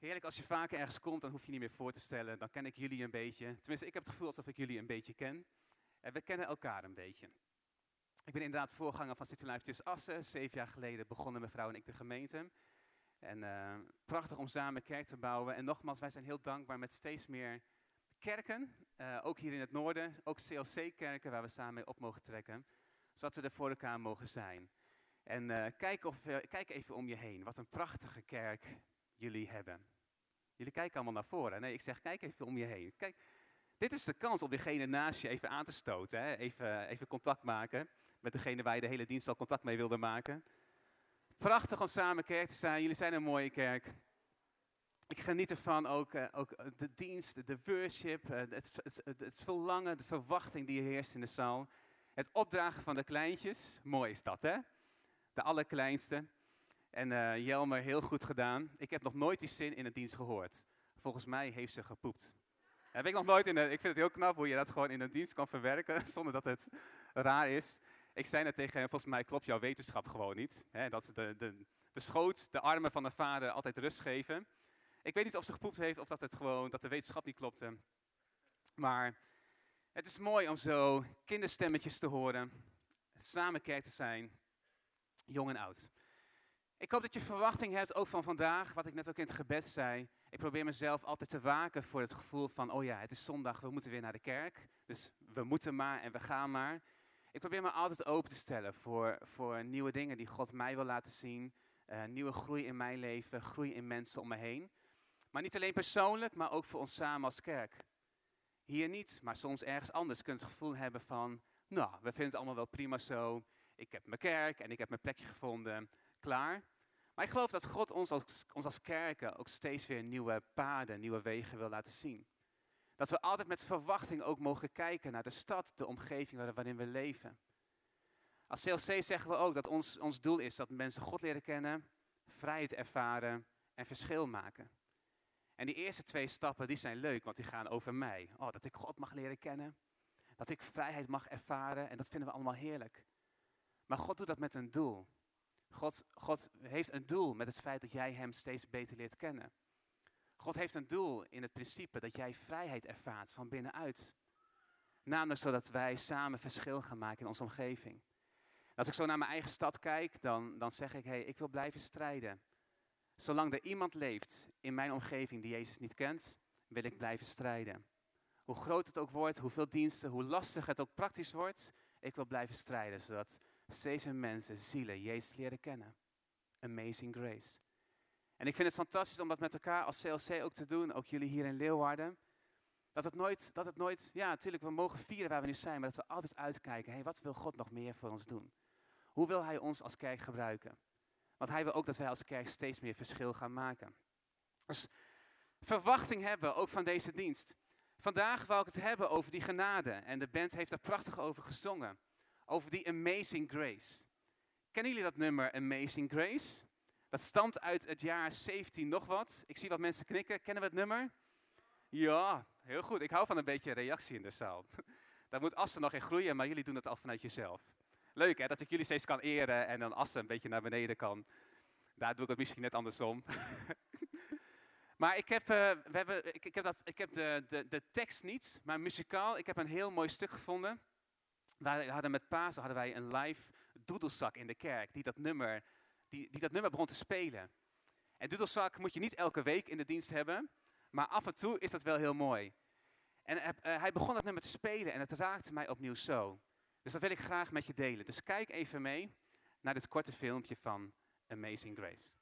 Heerlijk als je vaker ergens komt, dan hoef je niet meer voor te stellen. Dan ken ik jullie een beetje. Tenminste, ik heb het gevoel alsof ik jullie een beetje ken. En we kennen elkaar een beetje. Ik ben inderdaad voorganger van City Life Assen. Zeven jaar geleden begonnen mevrouw en ik de gemeente. En uh, prachtig om samen kerk te bouwen. En nogmaals, wij zijn heel dankbaar met steeds meer kerken. Uh, ook hier in het noorden. Ook CLC-kerken waar we samen mee op mogen trekken. Zodat we er voor elkaar mogen zijn. En uh, kijk, of, kijk even om je heen. Wat een prachtige kerk jullie hebben. Jullie kijken allemaal naar voren. Nee, ik zeg, kijk even om je heen. Kijk, dit is de kans om diegene naast je even aan te stoten. Hè? Even, even contact maken met degene waar je de hele dienst al contact mee wilde maken. Prachtig om samen kerk te zijn. Jullie zijn een mooie kerk. Ik geniet ervan ook, uh, ook de dienst, de worship, het, het, het, het, verlangen, de verwachting die heerst in de zaal. Het opdragen van de kleintjes. Mooi is dat, hè? De allerkleinste. En uh, Jelmer, heel goed gedaan. Ik heb nog nooit die zin in een dienst gehoord. Volgens mij heeft ze gepoept. Heb ik nog nooit in de, ik vind het heel knap hoe je dat gewoon in een dienst kan verwerken zonder dat het raar is. Ik zei net tegen hem, volgens mij klopt jouw wetenschap gewoon niet. Dat de, de, de schoot, de armen van de vader altijd rust geven. Ik weet niet of ze gepoept heeft of dat, het gewoon, dat de wetenschap niet klopte. Maar het is mooi om zo kinderstemmetjes te horen, samen kerk te zijn, jong en oud. Ik hoop dat je verwachting hebt, ook van vandaag, wat ik net ook in het gebed zei. Ik probeer mezelf altijd te waken voor het gevoel van, oh ja, het is zondag, we moeten weer naar de kerk. Dus we moeten maar en we gaan maar. Ik probeer me altijd open te stellen voor, voor nieuwe dingen die God mij wil laten zien. Uh, nieuwe groei in mijn leven, groei in mensen om me heen. Maar niet alleen persoonlijk, maar ook voor ons samen als kerk. Hier niet, maar soms ergens anders kun je het gevoel hebben van, nou, we vinden het allemaal wel prima zo. Ik heb mijn kerk en ik heb mijn plekje gevonden, klaar. Maar ik geloof dat God ons als, ons als kerken ook steeds weer nieuwe paden, nieuwe wegen wil laten zien. Dat we altijd met verwachting ook mogen kijken naar de stad, de omgeving waarin we leven. Als CLC zeggen we ook dat ons, ons doel is dat mensen God leren kennen, vrijheid ervaren en verschil maken. En die eerste twee stappen, die zijn leuk, want die gaan over mij. Oh, dat ik God mag leren kennen, dat ik vrijheid mag ervaren en dat vinden we allemaal heerlijk. Maar God doet dat met een doel. God, God heeft een doel met het feit dat jij Hem steeds beter leert kennen. God heeft een doel in het principe dat jij vrijheid ervaart van binnenuit. Namelijk zodat wij samen verschil gaan maken in onze omgeving. Als ik zo naar mijn eigen stad kijk, dan, dan zeg ik, hey, ik wil blijven strijden. Zolang er iemand leeft in mijn omgeving die Jezus niet kent, wil ik blijven strijden. Hoe groot het ook wordt, hoeveel diensten, hoe lastig het ook praktisch wordt, ik wil blijven strijden, zodat steeds mensen, zielen, Jezus leren kennen. Amazing grace. En ik vind het fantastisch om dat met elkaar als CLC ook te doen, ook jullie hier in Leeuwarden. Dat het nooit, dat het nooit, ja natuurlijk, we mogen vieren waar we nu zijn, maar dat we altijd uitkijken, hey, wat wil God nog meer voor ons doen? Hoe wil Hij ons als kerk gebruiken? Want Hij wil ook dat wij als kerk steeds meer verschil gaan maken. Dus verwachting hebben, ook van deze dienst. Vandaag wou ik het hebben over die genade. En de band heeft daar prachtig over gezongen. Over die Amazing Grace. Kennen jullie dat nummer Amazing Grace? Dat stamt uit het jaar 17 nog wat. Ik zie wat mensen knikken. Kennen we het nummer? Ja, heel goed. Ik hou van een beetje reactie in de zaal. Daar moet Assen nog in groeien, maar jullie doen het al vanuit jezelf. Leuk hè, dat ik jullie steeds kan eren en dan Assen een beetje naar beneden kan. Daar doe ik het misschien net andersom. maar ik heb, uh, we hebben, ik, ik, heb, dat, ik heb de, de, de tekst niet, maar muzikaal, ik heb een heel mooi stuk gevonden. We hadden met Pasen hadden wij een live doedelzak in de kerk, die dat nummer die, die dat nummer begon te spelen. En Doedelzak moet je niet elke week in de dienst hebben, maar af en toe is dat wel heel mooi. En hij begon dat nummer te spelen en het raakte mij opnieuw zo. Dus dat wil ik graag met je delen. Dus kijk even mee naar dit korte filmpje van Amazing Grace.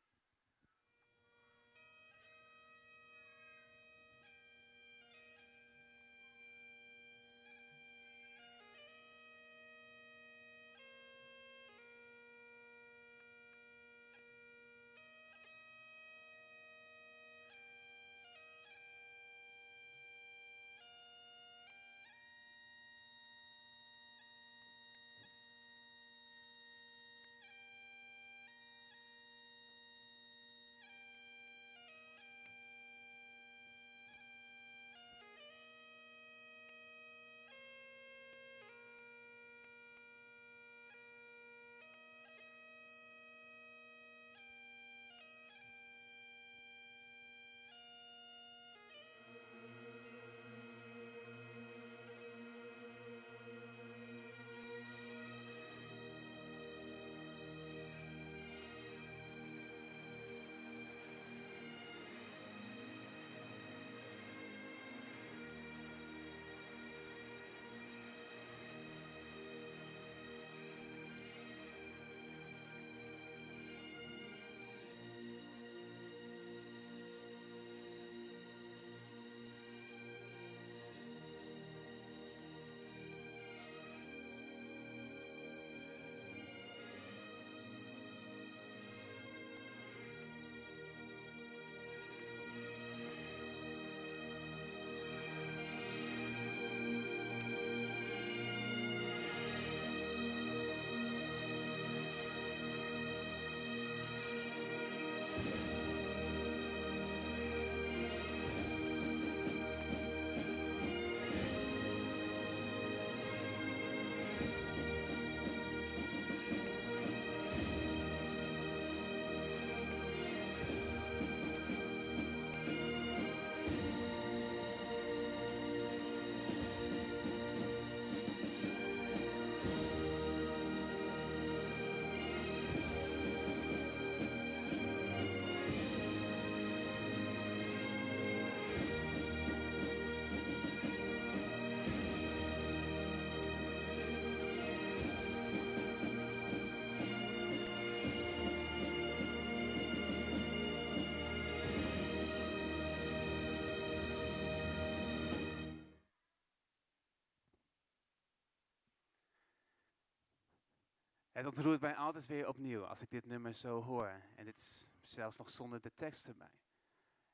Het ontroert mij altijd weer opnieuw als ik dit nummer zo hoor. En dit is zelfs nog zonder de tekst erbij.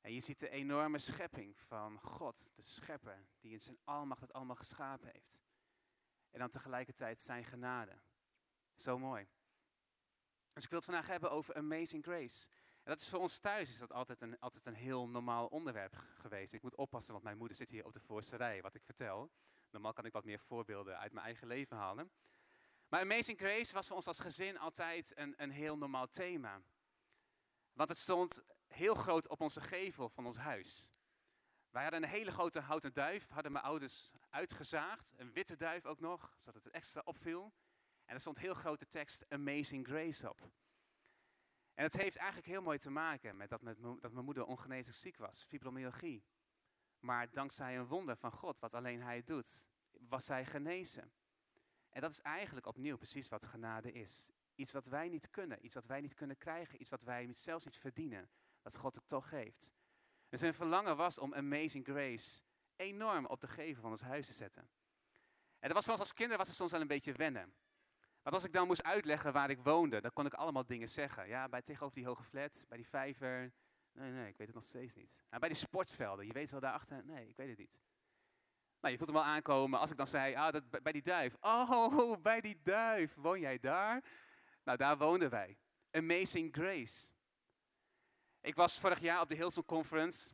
En je ziet de enorme schepping van God, de schepper, die in zijn almacht het allemaal geschapen heeft. En dan tegelijkertijd zijn genade. Zo mooi. Dus ik wil het vandaag hebben over Amazing Grace. En dat is voor ons thuis is dat altijd een, altijd een heel normaal onderwerp geweest. Ik moet oppassen, want mijn moeder zit hier op de voorste rij, wat ik vertel. Normaal kan ik wat meer voorbeelden uit mijn eigen leven halen. Maar Amazing Grace was voor ons als gezin altijd een, een heel normaal thema. Want het stond heel groot op onze gevel van ons huis. Wij hadden een hele grote houten duif, hadden mijn ouders uitgezaagd. Een witte duif ook nog, zodat het extra opviel. En er stond heel grote tekst Amazing Grace op. En het heeft eigenlijk heel mooi te maken met dat, met dat mijn moeder ongeneeslijk ziek was, fibromyalgie. Maar dankzij een wonder van God, wat alleen Hij doet, was zij genezen. En dat is eigenlijk opnieuw precies wat genade is. Iets wat wij niet kunnen, iets wat wij niet kunnen krijgen, iets wat wij zelfs niet verdienen, dat God het toch geeft. Dus zijn verlangen was om Amazing Grace enorm op de gevel van ons huis te zetten. En dat was voor ons als kinderen was het soms wel een beetje wennen. Want als ik dan moest uitleggen waar ik woonde, dan kon ik allemaal dingen zeggen. Ja, bij, tegenover die hoge flat, bij die vijver. Nee, nee, ik weet het nog steeds niet. Nou, bij die sportvelden, je weet wel daarachter. Nee, ik weet het niet. Nou, je voelt hem wel aankomen. Als ik dan zei, ah, dat, bij die duif. Oh, bij die duif. Woon jij daar? Nou, daar woonden wij. Amazing Grace. Ik was vorig jaar op de Hillsong Conference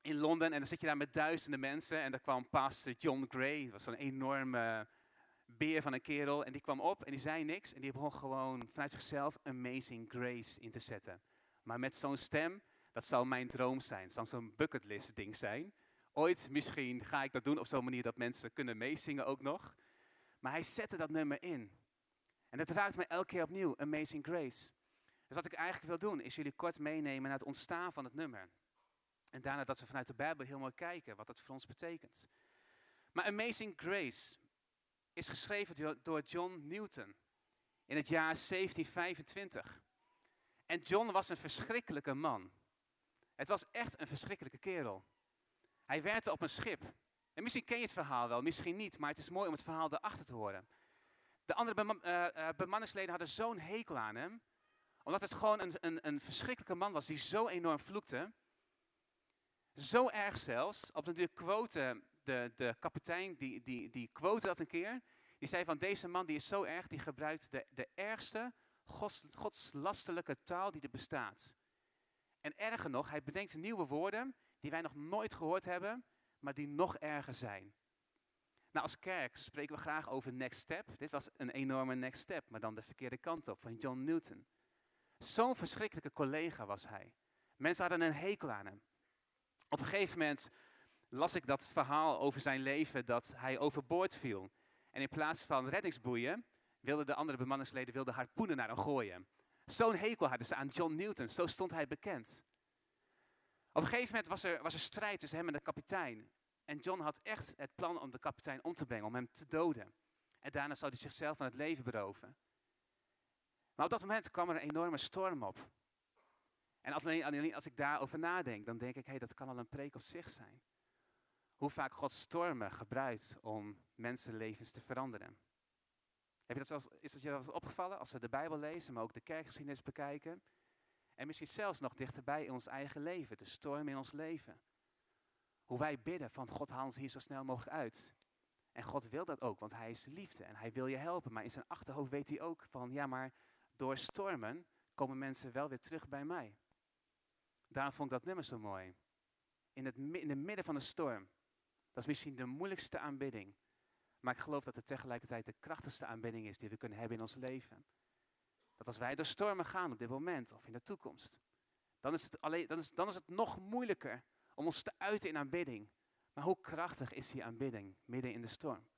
in Londen. En dan zit je daar met duizenden mensen. En daar kwam pastor John Gray. Dat was zo'n enorme beer van een kerel. En die kwam op en die zei niks. En die begon gewoon vanuit zichzelf Amazing Grace in te zetten. Maar met zo'n stem, dat zou mijn droom zijn. Het zou zo'n bucketlist ding zijn. Ooit misschien ga ik dat doen op zo'n manier dat mensen kunnen meezingen ook nog. Maar hij zette dat nummer in. En dat raakt me elke keer opnieuw, Amazing Grace. Dus wat ik eigenlijk wil doen, is jullie kort meenemen naar het ontstaan van het nummer. En daarna dat we vanuit de Bijbel heel mooi kijken wat het voor ons betekent. Maar Amazing Grace is geschreven door John Newton in het jaar 1725. En John was een verschrikkelijke man. Het was echt een verschrikkelijke kerel. Hij werkte op een schip. En misschien ken je het verhaal wel, misschien niet, maar het is mooi om het verhaal erachter te horen. De andere uh, bemanningsleden hadden zo'n hekel aan hem, omdat het gewoon een, een, een verschrikkelijke man was die zo enorm vloekte. Zo erg zelfs, op de quote, de, de kapitein die, die, die quote dat een keer, die zei van deze man die is zo erg, die gebruikt de, de ergste gods, godslastelijke taal die er bestaat. En erger nog, hij bedenkt nieuwe woorden die wij nog nooit gehoord hebben, maar die nog erger zijn. Nou, als kerk spreken we graag over next step. Dit was een enorme next step, maar dan de verkeerde kant op, van John Newton. Zo'n verschrikkelijke collega was hij. Mensen hadden een hekel aan hem. Op een gegeven moment las ik dat verhaal over zijn leven dat hij overboord viel. En in plaats van reddingsboeien wilden de andere bemanningsleden harpoenen naar hem gooien. Zo'n hekel hadden ze aan John Newton, zo stond hij bekend. Op een gegeven moment was er, was er strijd tussen hem en de kapitein. En John had echt het plan om de kapitein om te brengen, om hem te doden. En daarna zou hij zichzelf van het leven beroven. Maar op dat moment kwam er een enorme storm op. En alleen, als ik daarover nadenk, dan denk ik, hé, hey, dat kan al een preek op zich zijn. Hoe vaak God stormen gebruikt om mensenlevens te veranderen. Heb je dat wel, is dat je dat eens opgevallen als we de Bijbel lezen, maar ook de kerkgeschiedenis bekijken? En misschien zelfs nog dichterbij in ons eigen leven, de storm in ons leven. Hoe wij bidden van God haal ons hier zo snel mogelijk uit. En God wil dat ook, want Hij is liefde en Hij wil je helpen. Maar in zijn achterhoofd weet hij ook van, ja maar door stormen komen mensen wel weer terug bij mij. Daarom vond ik dat nummer zo mooi. In het in de midden van de storm. Dat is misschien de moeilijkste aanbidding. Maar ik geloof dat het tegelijkertijd de krachtigste aanbidding is die we kunnen hebben in ons leven. Dat als wij door stormen gaan op dit moment of in de toekomst, dan is het, alleen, dan is, dan is het nog moeilijker om ons te uiten in aanbidding. Maar hoe krachtig is die aanbidding midden in de storm?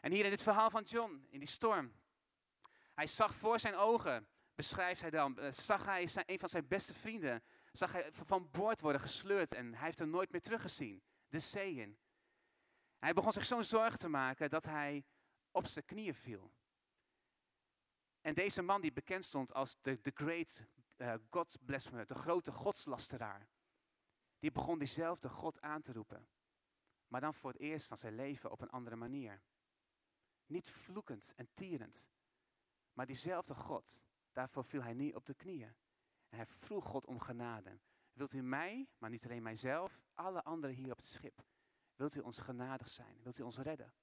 En hier in dit verhaal van John, in die storm. Hij zag voor zijn ogen, beschrijft hij dan, uh, zag hij zijn, een van zijn beste vrienden, zag hij van boord worden gesleurd en hij heeft hem nooit meer teruggezien. De zee in. Hij begon zich zo'n zorgen te maken dat hij op zijn knieën viel. En deze man die bekend stond als de, the great uh, God blasphemer, de grote godslasteraar, die begon diezelfde God aan te roepen. Maar dan voor het eerst van zijn leven op een andere manier. Niet vloekend en tierend, Maar diezelfde God, daarvoor viel hij niet op de knieën. En hij vroeg God om genade. Wilt u mij, maar niet alleen mijzelf, alle anderen hier op het schip, wilt u ons genadig zijn? Wilt u ons redden?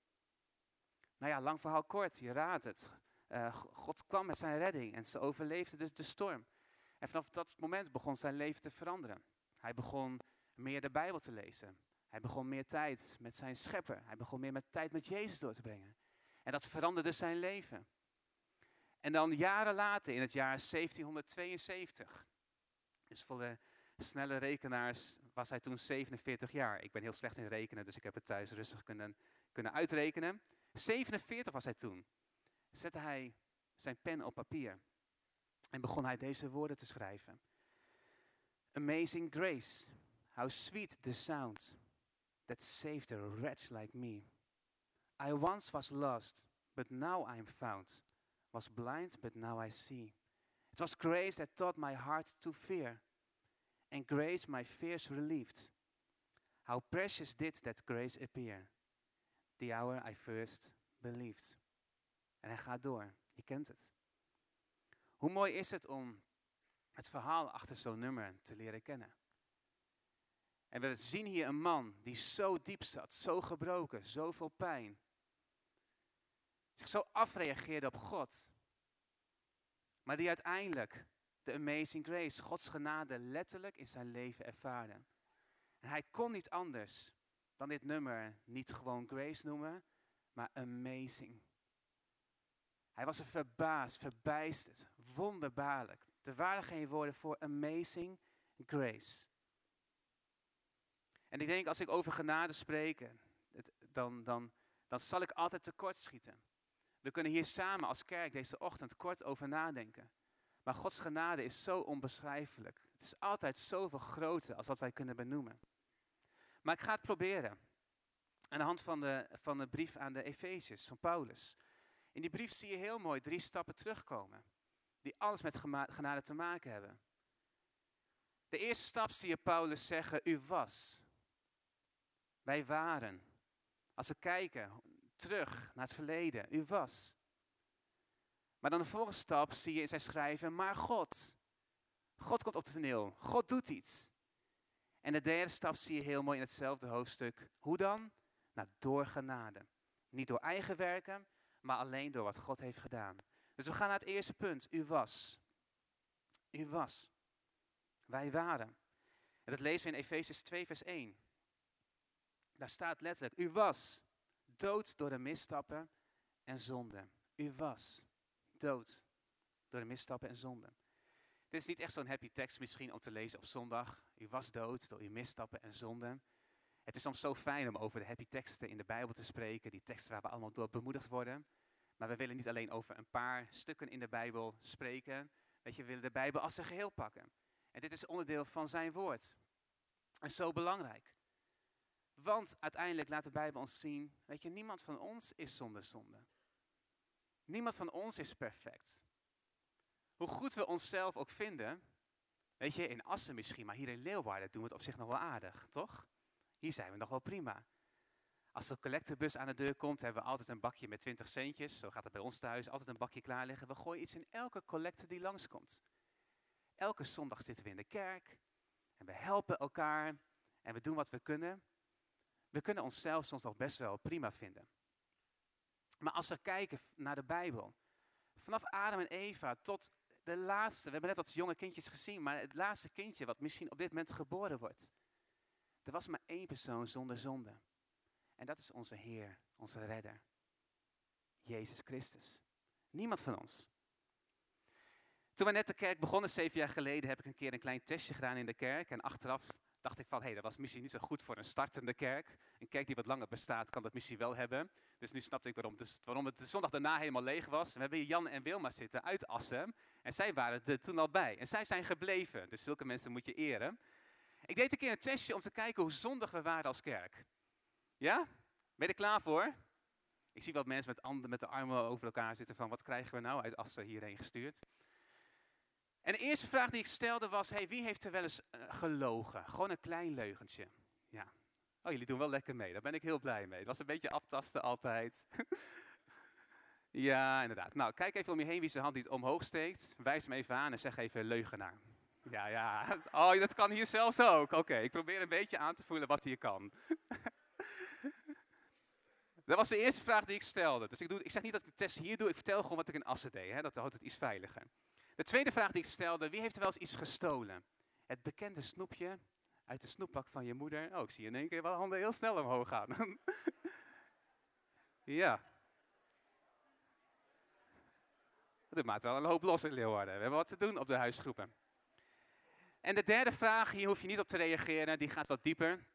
Nou ja, lang verhaal kort, je raadt het. Uh, God kwam met zijn redding en ze overleefden dus de storm. En vanaf dat moment begon zijn leven te veranderen. Hij begon meer de Bijbel te lezen. Hij begon meer tijd met zijn schepper. Hij begon meer met tijd met Jezus door te brengen. En dat veranderde zijn leven. En dan jaren later, in het jaar 1772, dus voor de snelle rekenaars was hij toen 47 jaar. Ik ben heel slecht in rekenen, dus ik heb het thuis rustig kunnen, kunnen uitrekenen. 47 was hij toen. Zette hij zijn pen op papier en begon hij deze woorden te schrijven. Amazing grace, how sweet the sound that saved a wretch like me. I once was lost, but now I am found. Was blind, but now I see. It was grace that taught my heart to fear, and grace my fears relieved. How precious did that grace appear, the hour I first believed. En hij gaat door, je kent het. Hoe mooi is het om het verhaal achter zo'n nummer te leren kennen. En we zien hier een man die zo diep zat, zo gebroken, zoveel pijn. Zich zo afreageerde op God. Maar die uiteindelijk de amazing grace, Gods genade, letterlijk in zijn leven ervaarde. En hij kon niet anders dan dit nummer niet gewoon grace noemen, maar amazing. Hij was er verbaasd, verbijsterd, wonderbaarlijk. Er waren geen woorden voor amazing grace. En ik denk, als ik over genade spreek, dan, dan, dan zal ik altijd tekortschieten. We kunnen hier samen als kerk deze ochtend kort over nadenken. Maar Gods genade is zo onbeschrijfelijk. Het is altijd zoveel groter als wat wij kunnen benoemen. Maar ik ga het proberen. Aan de hand van de, van de brief aan de Efeziërs van Paulus. In die brief zie je heel mooi drie stappen terugkomen. Die alles met genade te maken hebben. De eerste stap zie je Paulus zeggen, u was. Wij waren. Als we kijken terug naar het verleden, u was. Maar dan de volgende stap zie je in zijn schrijven, maar God. God komt op het toneel. God doet iets. En de derde stap zie je heel mooi in hetzelfde hoofdstuk. Hoe dan? Nou, door genade. Niet door eigen werken, maar alleen door wat God heeft gedaan. Dus we gaan naar het eerste punt. U was. U was. Wij waren. En dat lezen we in Efezes 2, vers 1. Daar staat letterlijk, u was dood door de misstappen en zonden. U was dood door de misstappen en zonden. Dit is niet echt zo'n happy tekst misschien om te lezen op zondag. U was dood door uw misstappen en zonden. Het is soms zo fijn om over de happy teksten in de Bijbel te spreken, die teksten waar we allemaal door bemoedigd worden. Maar we willen niet alleen over een paar stukken in de Bijbel spreken. Weet je, we willen de Bijbel als een geheel pakken. En dit is onderdeel van zijn woord. En zo belangrijk. Want uiteindelijk laat de Bijbel ons zien, weet je, niemand van ons is zonder zonde. Niemand van ons is perfect. Hoe goed we onszelf ook vinden, weet je, in Assen misschien, maar hier in Leeuwarden doen we het op zich nog wel aardig, toch? Hier zijn we nog wel prima. Als de collectebus aan de deur komt, hebben we altijd een bakje met 20 centjes. Zo gaat het bij ons thuis. Altijd een bakje klaar liggen. We gooien iets in elke collecte die langskomt. Elke zondag zitten we in de kerk. En we helpen elkaar. En we doen wat we kunnen. We kunnen onszelf soms nog best wel prima vinden. Maar als we kijken naar de Bijbel. Vanaf Adam en Eva tot de laatste. We hebben net wat jonge kindjes gezien. Maar het laatste kindje wat misschien op dit moment geboren wordt. Er was maar één persoon zonder zonde. En dat is onze Heer, onze Redder. Jezus Christus. Niemand van ons. Toen we net de kerk begonnen, zeven jaar geleden, heb ik een keer een klein testje gedaan in de kerk. En achteraf dacht ik van, hé, hey, dat was misschien niet zo goed voor een startende kerk. Een kerk die wat langer bestaat, kan dat misschien wel hebben. Dus nu snapte ik waarom, dus, waarom het de zondag daarna helemaal leeg was. We hebben hier Jan en Wilma zitten uit Assen. En zij waren er toen al bij. En zij zijn gebleven. Dus zulke mensen moet je eren. Ik deed een keer een testje om te kijken hoe zondig we waren als kerk. Ja? Ben je er klaar voor? Ik zie wat mensen met, met de armen over elkaar zitten van wat krijgen we nou uit Assen hierheen gestuurd. En de eerste vraag die ik stelde was, hey, wie heeft er wel eens uh, gelogen? Gewoon een klein leugentje. Ja. Oh, jullie doen wel lekker mee, daar ben ik heel blij mee. Het was een beetje aftasten altijd. Ja, inderdaad. Nou, kijk even om je heen wie zijn hand niet omhoog steekt. Wijs hem even aan en zeg even leugenaar. Ja, ja. Oh, dat kan hier zelfs ook. Oké, ik probeer een beetje aan te voelen wat hier kan. dat was de eerste vraag die ik stelde. Dus ik, doe, ik zeg niet dat ik de test hier doe, ik vertel gewoon wat ik in Assen deed. Hè? Dat houdt het iets veiliger. De tweede vraag die ik stelde, wie heeft er wel eens iets gestolen? Het bekende snoepje uit de snoepbak van je moeder. Oh, ik zie in één keer wel handen heel snel omhoog gaan. ja. Dat maakt wel een hoop los in Leeuwarden. We hebben wat te doen op de huisgroepen. En de derde vraag, hier hoef je niet op te reageren, die gaat wat dieper.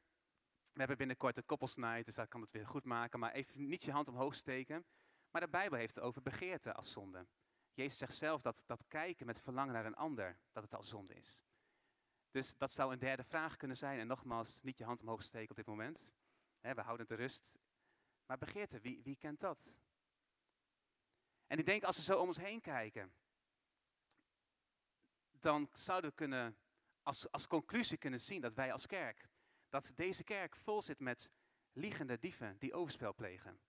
We hebben binnenkort een koppelsnijd, dus dat kan het weer goed maken. Maar even niet je hand omhoog steken. Maar de Bijbel heeft het over begeerte als zonde. Jezus zegt zelf dat, dat kijken met verlangen naar een ander, dat het al zonde is. Dus dat zou een derde vraag kunnen zijn. En nogmaals, niet je hand omhoog steken op dit moment. we houden de rust. Maar begeerte, wie, wie kent dat? En ik denk als we zo om ons heen kijken, dan zouden we kunnen, als, als conclusie kunnen zien dat wij als kerk, dat deze kerk vol zit met liegende dieven die overspel plegen.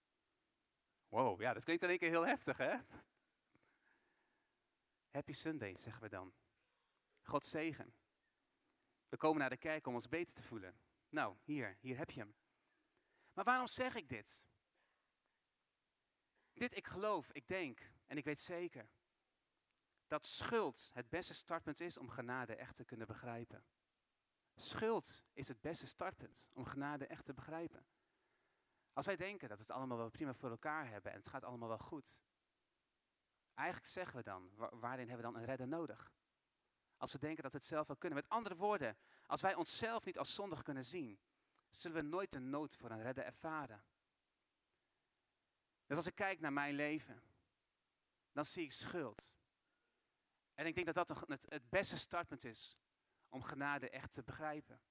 Wow, ja, dat klinkt in één keer heel heftig, hè? Happy Sunday, zeggen we dan. God zegen. We komen naar de kerk om ons beter te voelen. Nou, hier, hier heb je hem. Maar waarom zeg ik dit? Dit ik geloof, ik denk en ik weet zeker dat schuld het beste startpunt is om genade echt te kunnen begrijpen. Schuld is het beste startpunt om genade echt te begrijpen. Als wij denken dat we het allemaal wel prima voor elkaar hebben en het gaat allemaal wel goed, eigenlijk zeggen we dan, waarin hebben we dan een redder nodig? Als we denken dat we het zelf wel kunnen. Met andere woorden, als wij onszelf niet als zondig kunnen zien, zullen we nooit een nood voor een redder ervaren. Dus als ik kijk naar mijn leven, dan zie ik schuld. En ik denk dat dat het beste startpunt is om genade echt te begrijpen.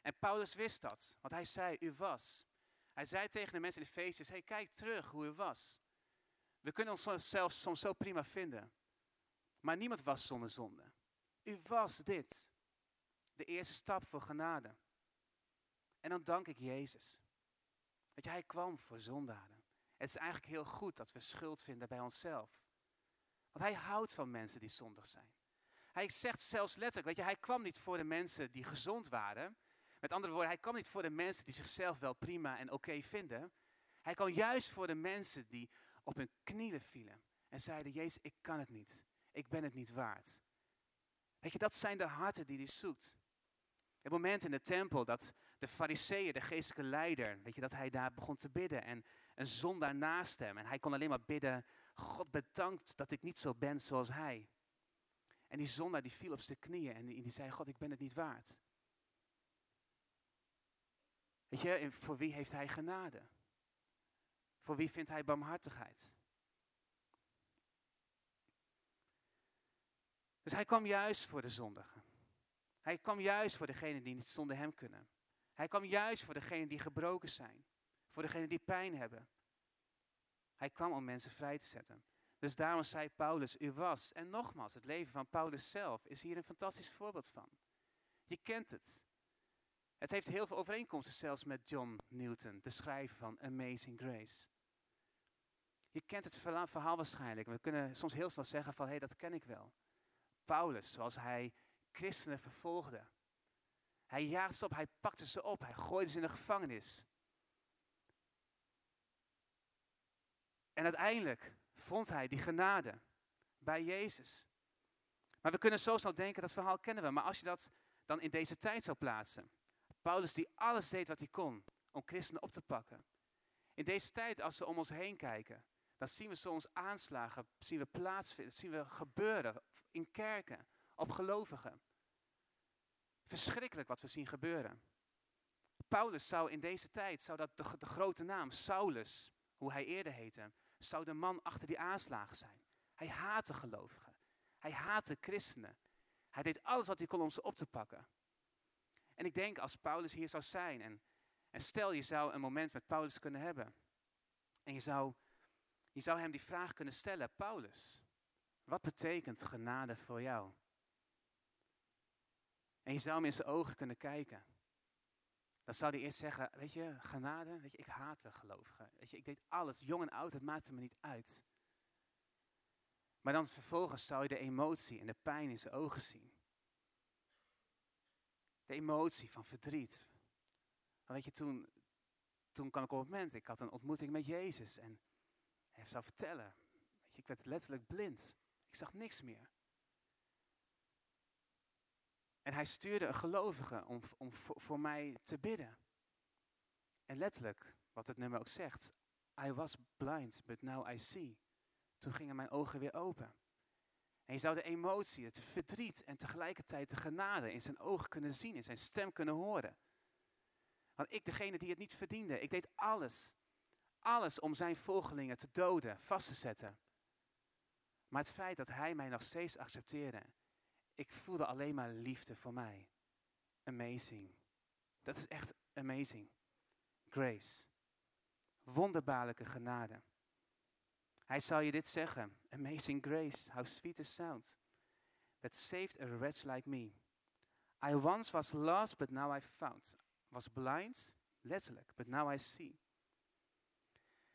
En Paulus wist dat, want hij zei, u was. Hij zei tegen de mensen in de feestjes, hey, kijk terug hoe u was. We kunnen ons zelfs soms zo prima vinden. Maar niemand was zonder zonde. U was dit. De eerste stap voor genade. En dan dank ik Jezus. Dat hij kwam voor zondaren. Het is eigenlijk heel goed dat we schuld vinden bij onszelf. Want hij houdt van mensen die zondig zijn. Hij zegt zelfs letterlijk, weet je, hij kwam niet voor de mensen die gezond waren. Met andere woorden, hij kwam niet voor de mensen die zichzelf wel prima en oké vinden. Hij kwam juist voor de mensen die op hun knieën vielen en zeiden, Jezus, ik kan het niet. Ik ben het niet waard. Weet je, dat zijn de harten die hij zoekt. Het moment in de tempel dat de fariseeën, de geestelijke leider, weet je, dat hij daar begon te bidden en een zondaar naast hem. En hij kon alleen maar bidden, God bedankt dat ik niet zo ben zoals hij. En die zondaar die viel op zijn knieën en die, die zei, God ik ben het niet waard. Weet je, voor wie heeft hij genade? Voor wie vindt hij barmhartigheid? Dus hij kwam juist voor de zondigen. Hij kwam juist voor degenen die niet zonder hem kunnen. Hij kwam juist voor degenen die gebroken zijn. Voor degenen die pijn hebben. Hij kwam om mensen vrij te zetten. Dus daarom zei Paulus, u was. En nogmaals, het leven van Paulus zelf is hier een fantastisch voorbeeld van. Je kent het. Het heeft heel veel overeenkomsten zelfs met John Newton, de schrijver van Amazing Grace. Je kent het verhaal waarschijnlijk. We kunnen soms heel snel zeggen van, hé, hey, dat ken ik wel. Paulus, zoals hij christenen vervolgde. Hij jaagde ze op, hij pakte ze op, hij gooide ze in de gevangenis. En uiteindelijk vond hij die genade bij Jezus. Maar we kunnen zo snel denken, dat verhaal kennen we. Maar als je dat dan in deze tijd zou plaatsen. Paulus die alles deed wat hij kon om christenen op te pakken. In deze tijd, als we om ons heen kijken, dan zien we soms aanslagen, zien we plaatsvinden, zien we gebeuren in kerken, op gelovigen. Verschrikkelijk wat we zien gebeuren. Paulus zou in deze tijd, zou dat de, de grote naam, Saulus, hoe hij eerder heette, zou de man achter die aanslagen zijn. Hij haatte gelovigen. Hij haatte christenen. Hij deed alles wat hij kon om ze op te pakken. En ik denk als Paulus hier zou zijn en, en stel je zou een moment met Paulus kunnen hebben. En je zou je zou hem die vraag kunnen stellen, Paulus, wat betekent genade voor jou? En je zou hem in zijn ogen kunnen kijken. Dan zou hij eerst zeggen, weet je, genade, weet je, ik haatte gelovigen. Weet je, ik deed alles, jong en oud, het maakte me niet uit. Maar dan vervolgens zou je de emotie en de pijn in zijn ogen zien. De emotie van verdriet. weet je, toen, toen kwam ik op het moment, ik had een ontmoeting met Jezus en hij zou vertellen. Weet je, ik werd letterlijk blind. Ik zag niks meer. En hij stuurde een gelovige om, om voor mij te bidden. En letterlijk, wat het nummer ook zegt, I was blind, but now I see. Toen gingen mijn ogen weer open. En je zou de emotie, het verdriet en tegelijkertijd de genade in zijn ogen kunnen zien, in zijn stem kunnen horen. Want ik, degene die het niet verdiende, ik deed alles, alles om zijn volgelingen te doden, vast te zetten. Maar het feit dat hij mij nog steeds accepteerde, ik voelde alleen maar liefde voor mij. Amazing. Dat is echt amazing. Grace. Wonderbaarlijke genade. Hij zal je dit zeggen. Amazing grace, how sweet the sound. That saved a wretch like me. I once was lost, but now I found. Was blind, letterlijk, but now I see.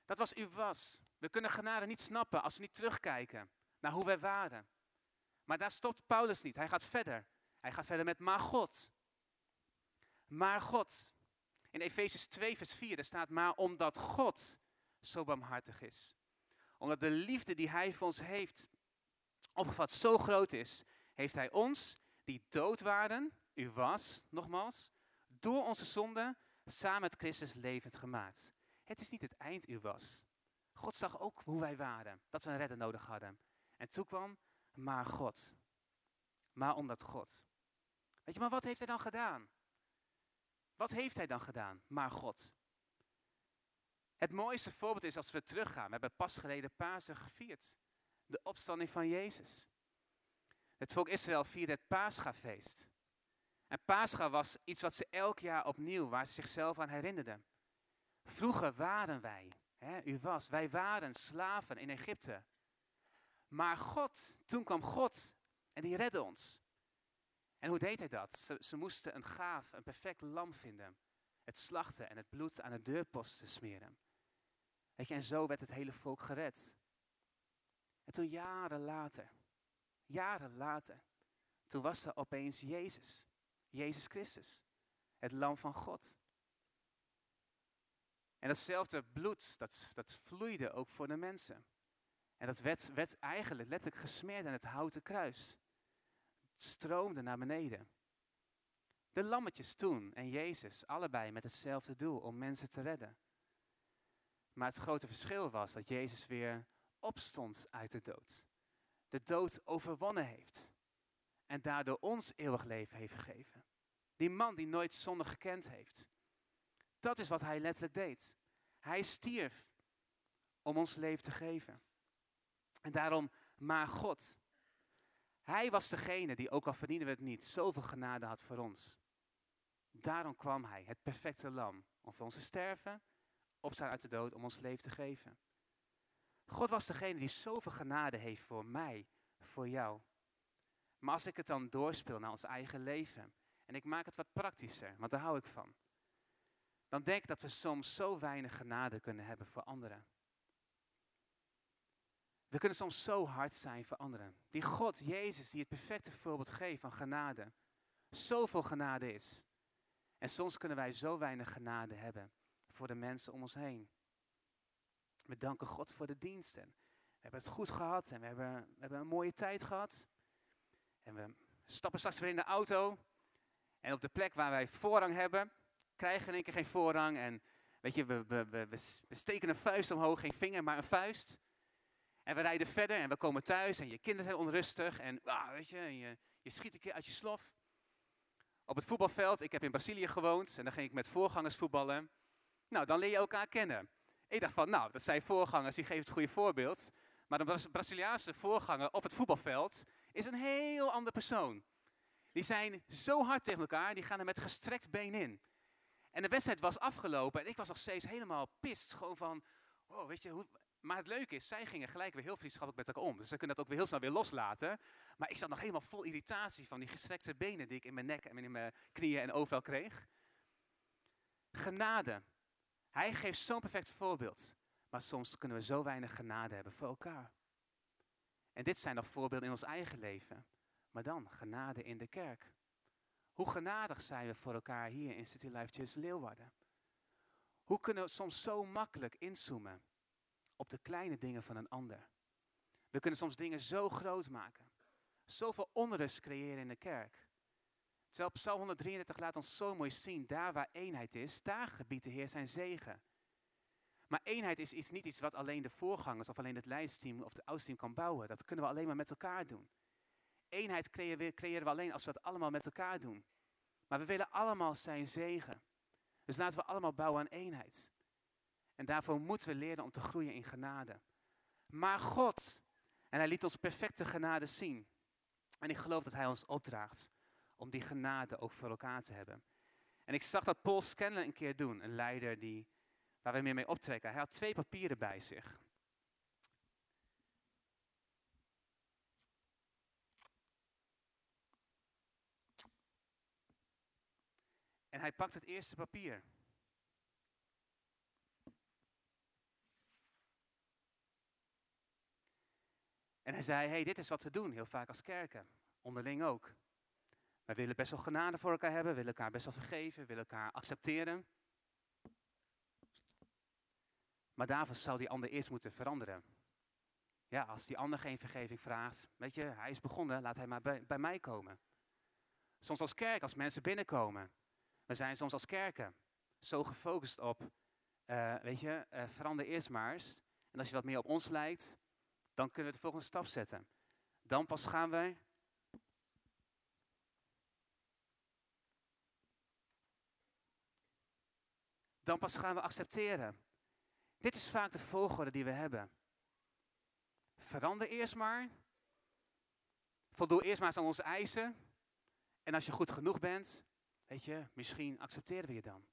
Dat was u was. We kunnen genade niet snappen als we niet terugkijken naar hoe wij waren. Maar daar stopt Paulus niet. Hij gaat verder. Hij gaat verder met maar God. Maar God. In Efezes 2, vers 4, daar staat maar omdat God zo barmhartig is. Omdat de liefde die hij voor ons heeft opgevat zo groot is, heeft hij ons, die dood waren, u was, nogmaals, door onze zonde, samen met Christus levend gemaakt. Het is niet het eind, u was. God zag ook hoe wij waren, dat we een redder nodig hadden. En toen kwam maar God. Maar omdat God. Weet je, maar wat heeft hij dan gedaan? Wat heeft hij dan gedaan? Maar God. Het mooiste voorbeeld is als we teruggaan. We hebben pas geleden Pasen gevierd. De opstanding van Jezus. Het volk Israël vierde het Paschafeest. En Pascha was iets wat ze elk jaar opnieuw, waar ze zichzelf aan herinnerden. Vroeger waren wij, hè, u was, wij waren slaven in Egypte. Maar God, toen kwam God en die redde ons. En hoe deed hij dat? Ze, ze, moesten een gaaf, een perfect lam vinden. Het slachten en het bloed aan de deurposten smeren. Weet je, en zo werd het hele volk gered. En toen jaren later, jaren later, toen was er opeens Jezus. Jezus Christus. Het lam van God. En datzelfde bloed, dat, dat vloeide ook voor de mensen. En dat werd, werd eigenlijk letterlijk gesmeerd aan het houten kruis. Het stroomde naar beneden. De lammetjes toen en Jezus, allebei met hetzelfde doel, om mensen te redden. Maar het grote verschil was dat Jezus weer opstond uit de dood. De dood overwonnen heeft. En daardoor ons eeuwig leven heeft gegeven. Die man die nooit zonde gekend heeft. Dat is wat hij letterlijk deed. Hij stierf om ons leven te geven. En daarom, maar God. Hij was degene die, ook al verdienen we het niet, zoveel genade had voor ons. Daarom kwam hij, het perfecte lam, om voor ons te sterven, opstaan uit de dood, om ons leven te geven. God was degene die zoveel genade heeft voor mij, voor jou. Maar als ik het dan doorspeel naar ons eigen leven, en ik maak het wat praktischer, want daar hou ik van, dan denk ik dat we soms zo weinig genade kunnen hebben voor anderen. We kunnen soms zo hard zijn voor anderen. Die God, Jezus, die het perfecte voorbeeld geeft van genade. Zoveel genade is. En soms kunnen wij zo weinig genade hebben voor de mensen om ons heen. We danken God voor de diensten. We hebben het goed gehad en we hebben, we hebben een mooie tijd gehad. En we stappen straks weer in de auto. En op de plek waar wij voorrang hebben, krijgen we in één keer geen voorrang. En weet je, we, we, we, we steken een vuist omhoog, geen vinger, maar een vuist. En we rijden verder en we komen thuis en je kinderen zijn onrustig en ah, weet je, je, schiet een keer uit je slof. Op het voetbalveld, ik heb in Brazilië gewoond en dan ging ik met voorgangers voetballen. Nou, dan leer je elkaar kennen. Ik dacht van, nou, dat zijn voorgangers, die geven het goede voorbeeld. Maar de Braziliaanse voorganger op het voetbalveld is een heel ander persoon. Die zijn zo hard tegen elkaar, die gaan er met gestrekt been in. En de wedstrijd was afgelopen en ik was nog steeds helemaal pist. Gewoon van, oh, weet je, hoe, maar het leuke is, zij gingen gelijk weer heel vriendschappelijk met elkaar om. Dus ze kunnen dat ook weer heel snel weer loslaten. Maar ik zat nog helemaal vol irritatie van die gestrekte benen die ik in mijn nek en in mijn knieën en overal kreeg. Genade. Hij geeft zo'n perfect voorbeeld. Maar soms kunnen we zo weinig genade hebben voor elkaar. En dit zijn nog voorbeelden in ons eigen leven. Maar dan genade in de kerk. Hoe genadig zijn we voor elkaar hier in City Life Church Leeuwarden? Hoe kunnen we soms zo makkelijk inzoomen op de kleine dingen van een ander? We kunnen soms dingen zo groot maken. Zoveel onrust creëren in de kerk. Terwijl Psalm 133 laat ons zo mooi zien, daar waar eenheid is, daar gebiedt de Heer zijn zegen. Maar eenheid is, is niet iets wat alleen de voorgangers of alleen het leidsteam of het team kan bouwen. Dat kunnen we alleen maar met elkaar doen. Eenheid creëren we, alleen als we dat allemaal met elkaar doen. Maar we willen allemaal zijn zegen. Dus laten we allemaal bouwen aan eenheid. En daarvoor moeten we leren om te groeien in genade. Maar God, en hij liet ons perfecte genade zien. En ik geloof dat hij ons opdraagt om die genade ook voor elkaar te hebben. En ik zag dat Paul Scanlon een keer doen, een leider die, waar we meer mee optrekken. Hij had twee papieren bij zich. En hij pakt het eerste papier. En hij zei, hey, dit is wat we doen, heel vaak als kerken. Onderling ook. Wij willen best wel genade voor elkaar hebben, willen elkaar best wel vergeven, willen elkaar accepteren. Maar daarvoor zou die ander eerst moeten veranderen. Ja, als die ander geen vergeving vraagt, weet je, hij is begonnen, laat hij maar bij, bij mij komen. Soms als kerk, als mensen binnenkomen. We zijn soms als kerken zo gefocust op, uh, weet je, uh, verander eerst maar eens. En als je wat meer op ons lijkt, dan kunnen we de volgende stap zetten. Dan pas gaan we dan pas gaan we accepteren. Dit is vaak de volgorde die we hebben. Verander eerst maar. Voldoe eerst maar eens aan onze eisen. En als je goed genoeg bent, weet je, misschien accepteren we je dan.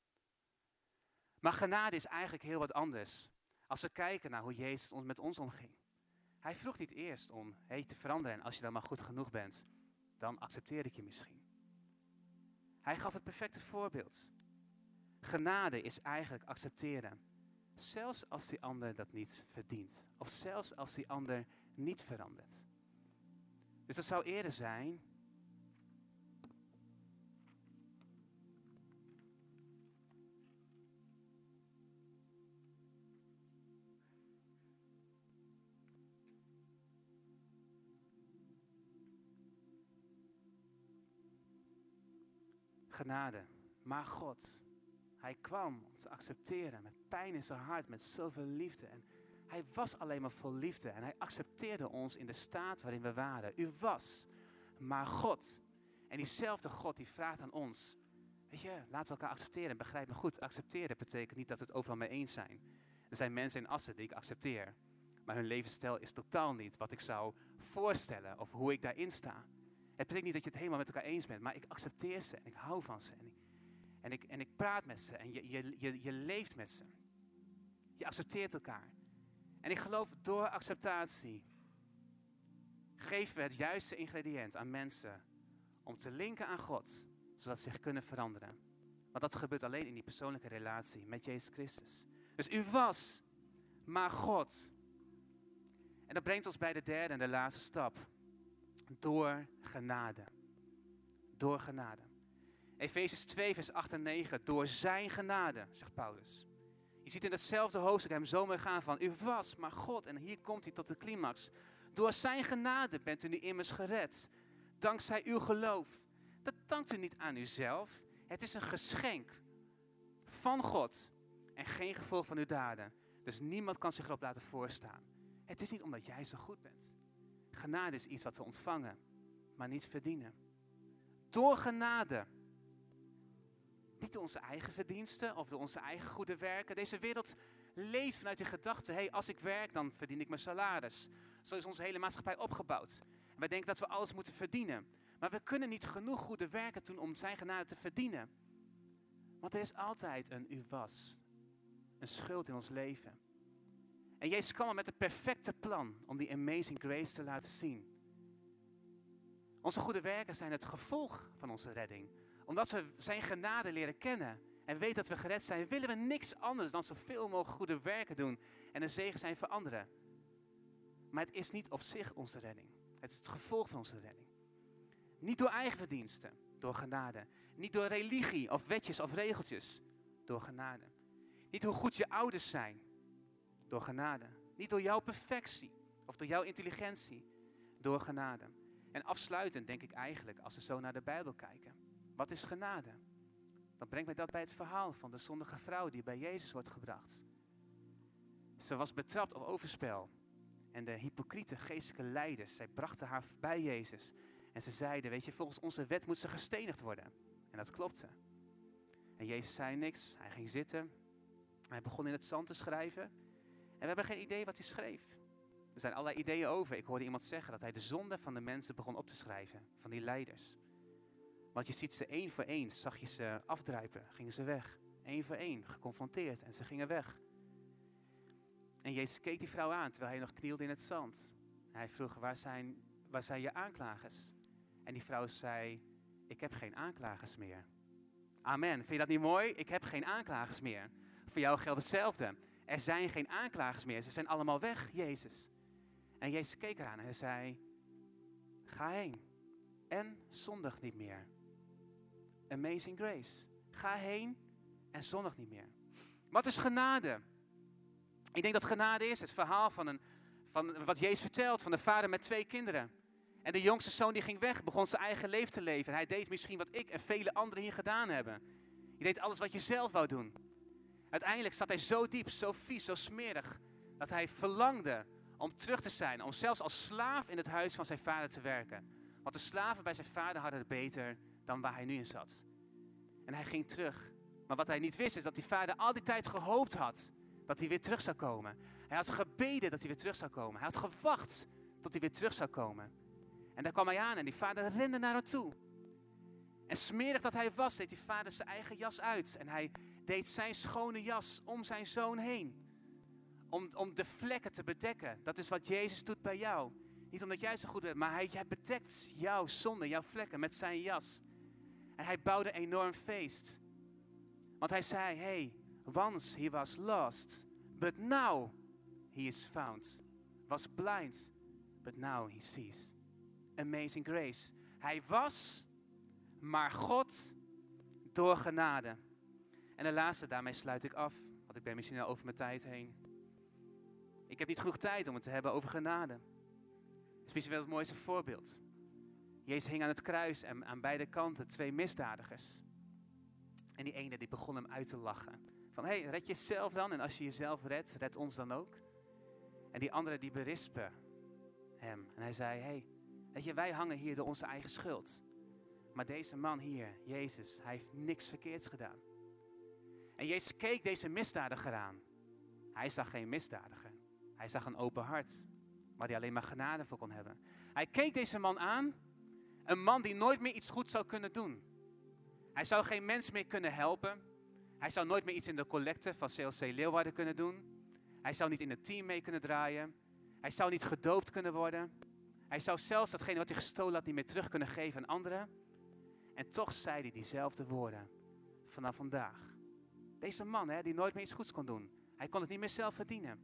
Maar genade is eigenlijk heel wat anders. Als we kijken naar hoe Jezus met ons omging. Hij vroeg niet eerst om hey, te veranderen en als je dan maar goed genoeg bent, dan accepteer ik je misschien. Hij gaf het perfecte voorbeeld. Genade is eigenlijk accepteren. Zelfs als die ander dat niet verdient. Of zelfs als die ander niet verandert. Dus dat zou eerder zijn. Genade. Maar God, hij kwam om te accepteren met pijn in zijn hart, met zoveel liefde. En hij was alleen maar vol liefde en hij accepteerde ons in de staat waarin we waren. U was maar God. En diezelfde God die vraagt aan ons, weet je, laten we elkaar accepteren. Begrijp me goed, accepteren betekent niet dat we het overal mee eens zijn. Er zijn mensen in Assen die ik accepteer, maar hun levensstijl is totaal niet wat ik zou voorstellen of hoe ik daarin sta. Het betekent niet dat je het helemaal met elkaar eens bent, maar ik accepteer ze en ik hou van ze. En ik, en ik, en ik praat met ze en je, je, je, je leeft met ze. Je accepteert elkaar. En ik geloof door acceptatie geven we het juiste ingrediënt aan mensen om te linken aan God, zodat ze zich kunnen veranderen. Want dat gebeurt alleen in die persoonlijke relatie met Jezus Christus. Dus u was, maar God. En dat brengt ons bij de derde en de laatste stap. Door genade. Door genade. Efezes 2, vers 8 en 9. Door zijn genade, zegt Paulus. Je ziet in datzelfde hoofdstuk hem zo mee gaan van, u was maar God. En hier komt hij tot de climax. Door zijn genade bent u nu immers gered. Dankzij uw geloof. Dat dankt u niet aan uzelf. Het is een geschenk van God. En geen gevolg van uw daden. Dus niemand kan zich erop laten voorstaan. Het is niet omdat jij zo goed bent. Genade is iets wat we ontvangen, maar niet verdienen. Door genade niet door onze eigen verdiensten of door onze eigen goede werken. Deze wereld leeft vanuit de gedachte, hey, als ik werk, dan verdien ik mijn salaris. Zo is onze hele maatschappij opgebouwd. Wij denken dat we alles moeten verdienen. Maar we kunnen niet genoeg goede werken doen om zijn genade te verdienen. Want er is altijd een u was. Een schuld in ons leven. En Jezus kwam met het perfecte plan om die amazing grace te laten zien. Onze goede werken zijn het gevolg van onze redding omdat we zijn genade leren kennen en weten dat we gered zijn, willen we niks anders dan zoveel mogelijk goede werken doen en een zegen zijn voor anderen. Maar het is niet op zich onze redding. Het is het gevolg van onze redding. Niet door eigen verdiensten, door genade. Niet door religie of wetjes of regeltjes, door genade. Niet hoe goed je ouders zijn, door genade. Niet door jouw perfectie of door jouw intelligentie, door genade. En afsluitend denk ik eigenlijk, als we zo naar de Bijbel kijken, wat is genade? Dan brengt mij dat bij het verhaal van de zondige vrouw die bij Jezus wordt gebracht. Ze was betrapt op overspel. En de hypocriete geestelijke leiders, zij brachten haar bij Jezus. En ze zeiden, weet je, volgens onze wet moet ze gestenigd worden. En dat klopte. En Jezus zei niks. Hij ging zitten. Hij begon in het zand te schrijven. En we hebben geen idee wat hij schreef. Er zijn allerlei ideeën over. Ik hoorde iemand zeggen dat hij de zonde van de mensen begon op te schrijven. Van die leiders. Want je ziet ze één voor één, zag je ze afdruipen. Gingen ze weg. Eén voor één, geconfronteerd. En ze gingen weg. En Jezus keek die vrouw aan terwijl hij nog knielde in het zand. Hij vroeg, waar zijn, waar zijn je aanklagers? En die vrouw zei, ik heb geen aanklagers meer. Amen. Vind je dat niet mooi? Ik heb geen aanklagers meer. Voor jou geldt hetzelfde. Er zijn geen aanklagers meer. Ze zijn allemaal weg, Jezus. En Jezus keek eraan en hij zei, ga heen en zondig niet meer. Amazing grace. Ga heen en zondig niet meer. Wat is genade? Ik denk dat genade is het verhaal van, een, van wat Jezus vertelt, van de vader met twee kinderen. En de jongste zoon die ging weg, begon zijn eigen leven te leven. En hij deed misschien wat ik en vele anderen hier gedaan hebben. Je deed alles wat je zelf wou doen. Uiteindelijk zat hij zo diep, zo vies, zo smerig, dat hij verlangde om terug te zijn, om zelfs als slaaf in het huis van zijn vader te werken. Want de slaven bij zijn vader hadden het beter dan waar hij nu in zat. En hij ging terug. Maar wat hij niet wist is dat die vader al die tijd gehoopt had dat hij weer terug zou komen. Hij had gebeden dat hij weer terug zou komen. Hij had gewacht tot hij weer terug zou komen. En daar kwam hij aan en die vader rende naar hem toe. En smerig dat hij was, deed die vader zijn eigen jas uit. En hij deed zijn schone jas om zijn zoon heen. Om, om de vlekken te bedekken. Dat is wat Jezus doet bij jou. Niet omdat jij zo goed bent, maar hij, hij bedekt jouw zonde, jouw vlekken met zijn jas. En hij bouwde een enorm feest. Want hij zei, hey, once he was lost, but now he is found. Was blind, but now he sees. Amazing grace. Hij was, maar God door genade. En de laatste, daarmee sluit ik af, want ik ben misschien al over mijn tijd heen. Ik heb niet genoeg tijd om het te hebben over genade. Het is misschien wel het mooiste voorbeeld. Jezus hing aan het kruis en aan beide kanten twee misdadigers. En die ene die begon hem uit te lachen. Van, hé, hey, red jezelf dan. En als je jezelf redt, red ons dan ook. En die andere die berispen hem. En hij zei, hé, hey, weet je, wij hangen hier door onze eigen schuld. Maar deze man hier, Jezus, hij heeft niks verkeerds gedaan. En Jezus keek deze misdadiger aan. Hij zag geen misdadiger. Hij zag een open hart, waar hij alleen maar genade voor kon hebben. Hij keek deze man aan, een man die nooit meer iets goed zou kunnen doen. Hij zou geen mens meer kunnen helpen. Hij zou nooit meer iets in de collecte van CLC Leeuwarden kunnen doen. Hij zou niet in het team mee kunnen draaien. Hij zou niet gedoopt kunnen worden. Hij zou zelfs datgene wat hij gestolen had niet meer terug kunnen geven aan anderen. En toch zei hij diezelfde woorden. Vanaf vandaag. Deze man hè, die nooit meer iets goeds kon doen. Hij kon het niet meer zelf verdienen.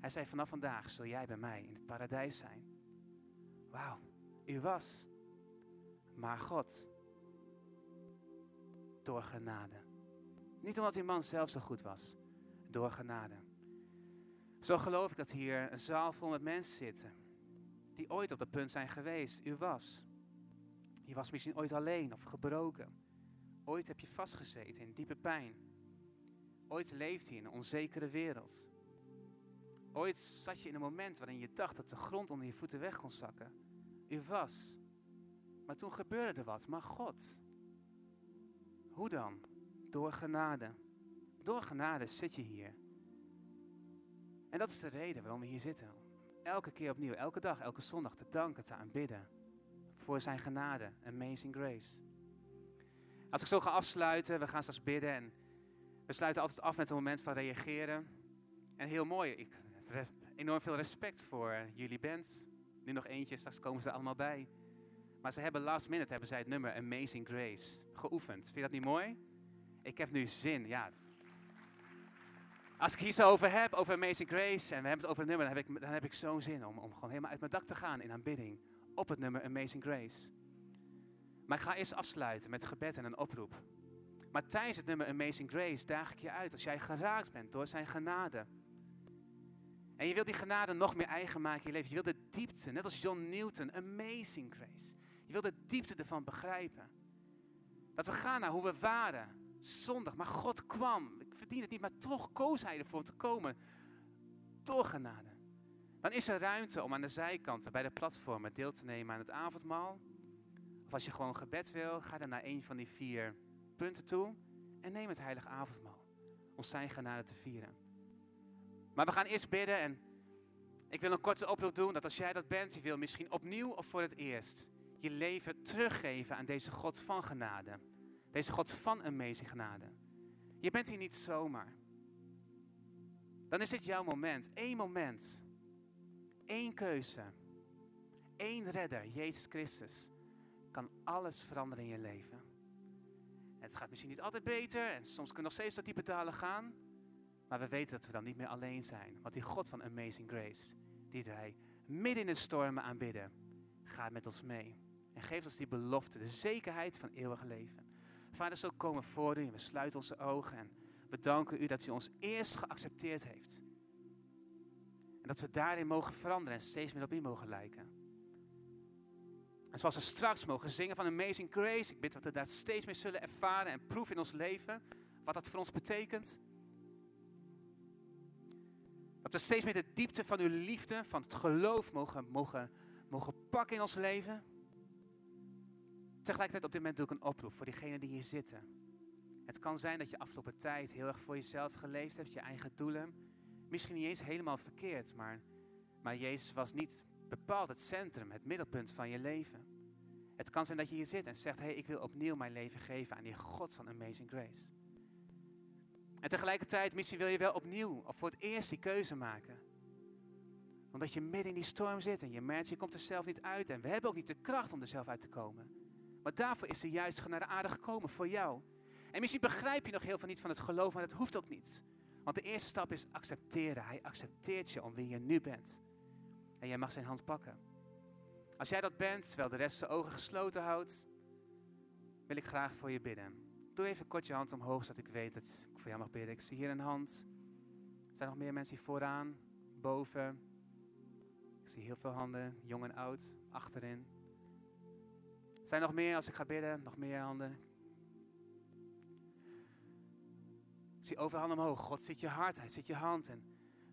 Hij zei vanaf vandaag zul jij bij mij in het paradijs zijn. Wauw, u was. Maar God. Door genade. Niet omdat die man zelf zo goed was, door genade. Zo geloof ik dat hier een zaal vol met mensen zitten die ooit op dat punt zijn geweest. U was. Je was misschien ooit alleen of gebroken. Ooit heb je vastgezeten in diepe pijn. Ooit leefde je in een onzekere wereld. Ooit zat je in een moment waarin je dacht dat de grond onder je voeten weg kon zakken. U was. Maar toen gebeurde er wat. Maar God. Hoe dan? Door genade. Door genade zit je hier. En dat is de reden waarom we hier zitten. Elke keer opnieuw, elke dag, elke zondag te danken, te aanbidden. Voor zijn genade, amazing grace. Als ik zo ga afsluiten, we gaan straks bidden. En we sluiten altijd af met een moment van reageren. En heel mooi, ik heb enorm veel respect voor jullie band. Nu nog eentje, straks komen ze allemaal bij. Maar ze hebben last minute hebben zij het nummer Amazing Grace geoefend. Vind je dat niet mooi? Ik heb nu zin, ja. Als ik hier zo over heb, over Amazing Grace, en we hebben het over het nummer, dan heb ik, dan heb ik zo'n zin om, om gewoon helemaal uit mijn dak te gaan in aanbidding op het nummer Amazing Grace. Maar ik ga eerst afsluiten met gebed en een oproep. Maar tijdens het nummer Amazing Grace daag ik je uit als jij geraakt bent door zijn genade. En je wilt die genade nog meer eigen maken in je leven. Je wilt de diepte, net als John Newton, Amazing Grace. Je wilt de diepte ervan begrijpen. Dat we gaan naar hoe we waren, zondag. Maar God kwam. Ik verdien het niet, maar toch koos hij ervoor om te komen. Door genade. Dan is er ruimte om aan de zijkanten bij de platformen deel te nemen aan het avondmaal. Of als je gewoon gebed wil, ga dan naar een van die vier punten toe en neem het heilige avondmaal. Om zijn genade te vieren. Maar we gaan eerst bidden en ik wil een korte oproep doen dat als jij dat bent, je wil misschien opnieuw of voor het eerst je leven teruggeven aan deze God van genade. Deze God van amazing genade. Je bent hier niet zomaar. Dan is dit jouw moment. Eén moment. Eén keuze. Één redder, Jezus Christus, kan alles veranderen in je leven. Het gaat misschien niet altijd beter en soms kunnen we nog steeds tot diepe dalen gaan. Maar we weten dat we dan niet meer alleen zijn. Want die God van Amazing Grace, die wij midden in de stormen aanbidden, gaat met ons mee. En geeft ons die belofte, de zekerheid van eeuwig leven. Vader, zo komen voor u en we sluiten onze ogen en we danken u dat u ons eerst geaccepteerd heeft. En dat we daarin mogen veranderen en steeds meer op u mogen lijken. En zoals we straks mogen zingen van Amazing Grace, ik bid dat we daar steeds meer zullen ervaren en proeven in ons leven, wat dat voor ons betekent. Dat we steeds meer de diepte van uw liefde, van het geloof mogen, mogen, mogen pakken in ons leven. Tegelijkertijd op dit moment doe ik een oproep voor diegenen die hier zitten. Het kan zijn dat je afgelopen tijd heel erg voor jezelf geleefd hebt, je eigen doelen. Misschien niet eens helemaal verkeerd, maar, maar Jezus was niet bepaald het centrum, het middelpunt van je leven. Het kan zijn dat je hier zit en zegt, hey, ik wil opnieuw mijn leven geven aan die God van Amazing Grace. En tegelijkertijd, misschien wil je wel opnieuw of voor het eerst die keuze maken. Omdat je midden in die storm zit en je merkt, je komt er zelf niet uit. En we hebben ook niet de kracht om er zelf uit te komen. Maar daarvoor is de juist naar de aarde gekomen, voor jou. En misschien begrijp je nog heel veel niet van het geloof, maar dat hoeft ook niet. Want de eerste stap is accepteren. Hij accepteert je om wie je nu bent. En jij mag zijn hand pakken. Als jij dat bent, terwijl de rest zijn ogen gesloten houdt, wil ik graag voor je bidden. Doe even kort je hand omhoog, zodat ik weet dat ik voor jou mag bidden. Ik zie hier een hand. Er zijn nog meer mensen hier vooraan, boven. Ik zie heel veel handen, jong en oud, achterin. Er zijn nog meer als ik ga bidden, nog meer handen. Ik zie overal omhoog. God ziet je hart, hij ziet je hand. En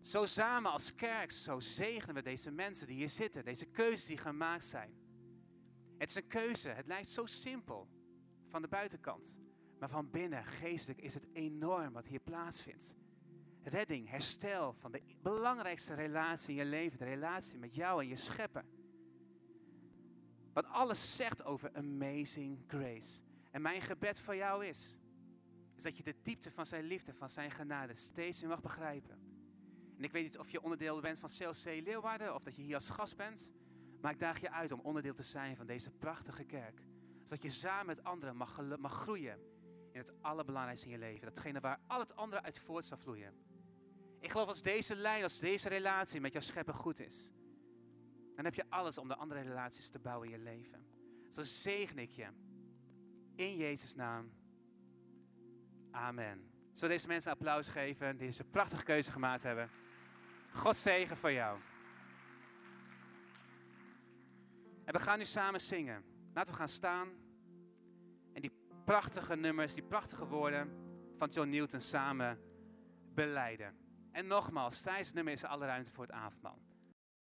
zo samen als kerk, zo zegenen we deze mensen die hier zitten. Deze keuzes die gemaakt zijn. Het is een keuze, het lijkt zo simpel van de buitenkant. Maar van binnen, geestelijk, is het enorm wat hier plaatsvindt. Redding, herstel van de belangrijkste relatie in je leven, de relatie met jou en je schepper. Wat alles zegt over amazing grace. En mijn gebed voor jou is, is dat je de diepte van zijn liefde, van zijn genade steeds meer mag begrijpen. En ik weet niet of je onderdeel bent van CLC Leeuwarden of dat je hier als gast bent. Maar ik daag je uit om onderdeel te zijn van deze prachtige kerk. Zodat je samen met anderen mag, mag groeien in het allerbelangrijkste in je leven. Datgene waar al het andere uit voort zal vloeien. Ik geloof als deze lijn, als deze relatie met jouw schepper goed is. Dan heb je alles om de andere relaties te bouwen in je leven. Zo zegen ik je. In Jezus' naam. Amen. Zullen deze mensen een applaus geven die deze prachtige keuze gemaakt hebben. God zegen voor jou. En we gaan nu samen zingen. Laten we gaan staan prachtige nummers, die prachtige woorden van John Newton samen beleiden. En nogmaals, het nummer is alle ruimte voor het avondmaal.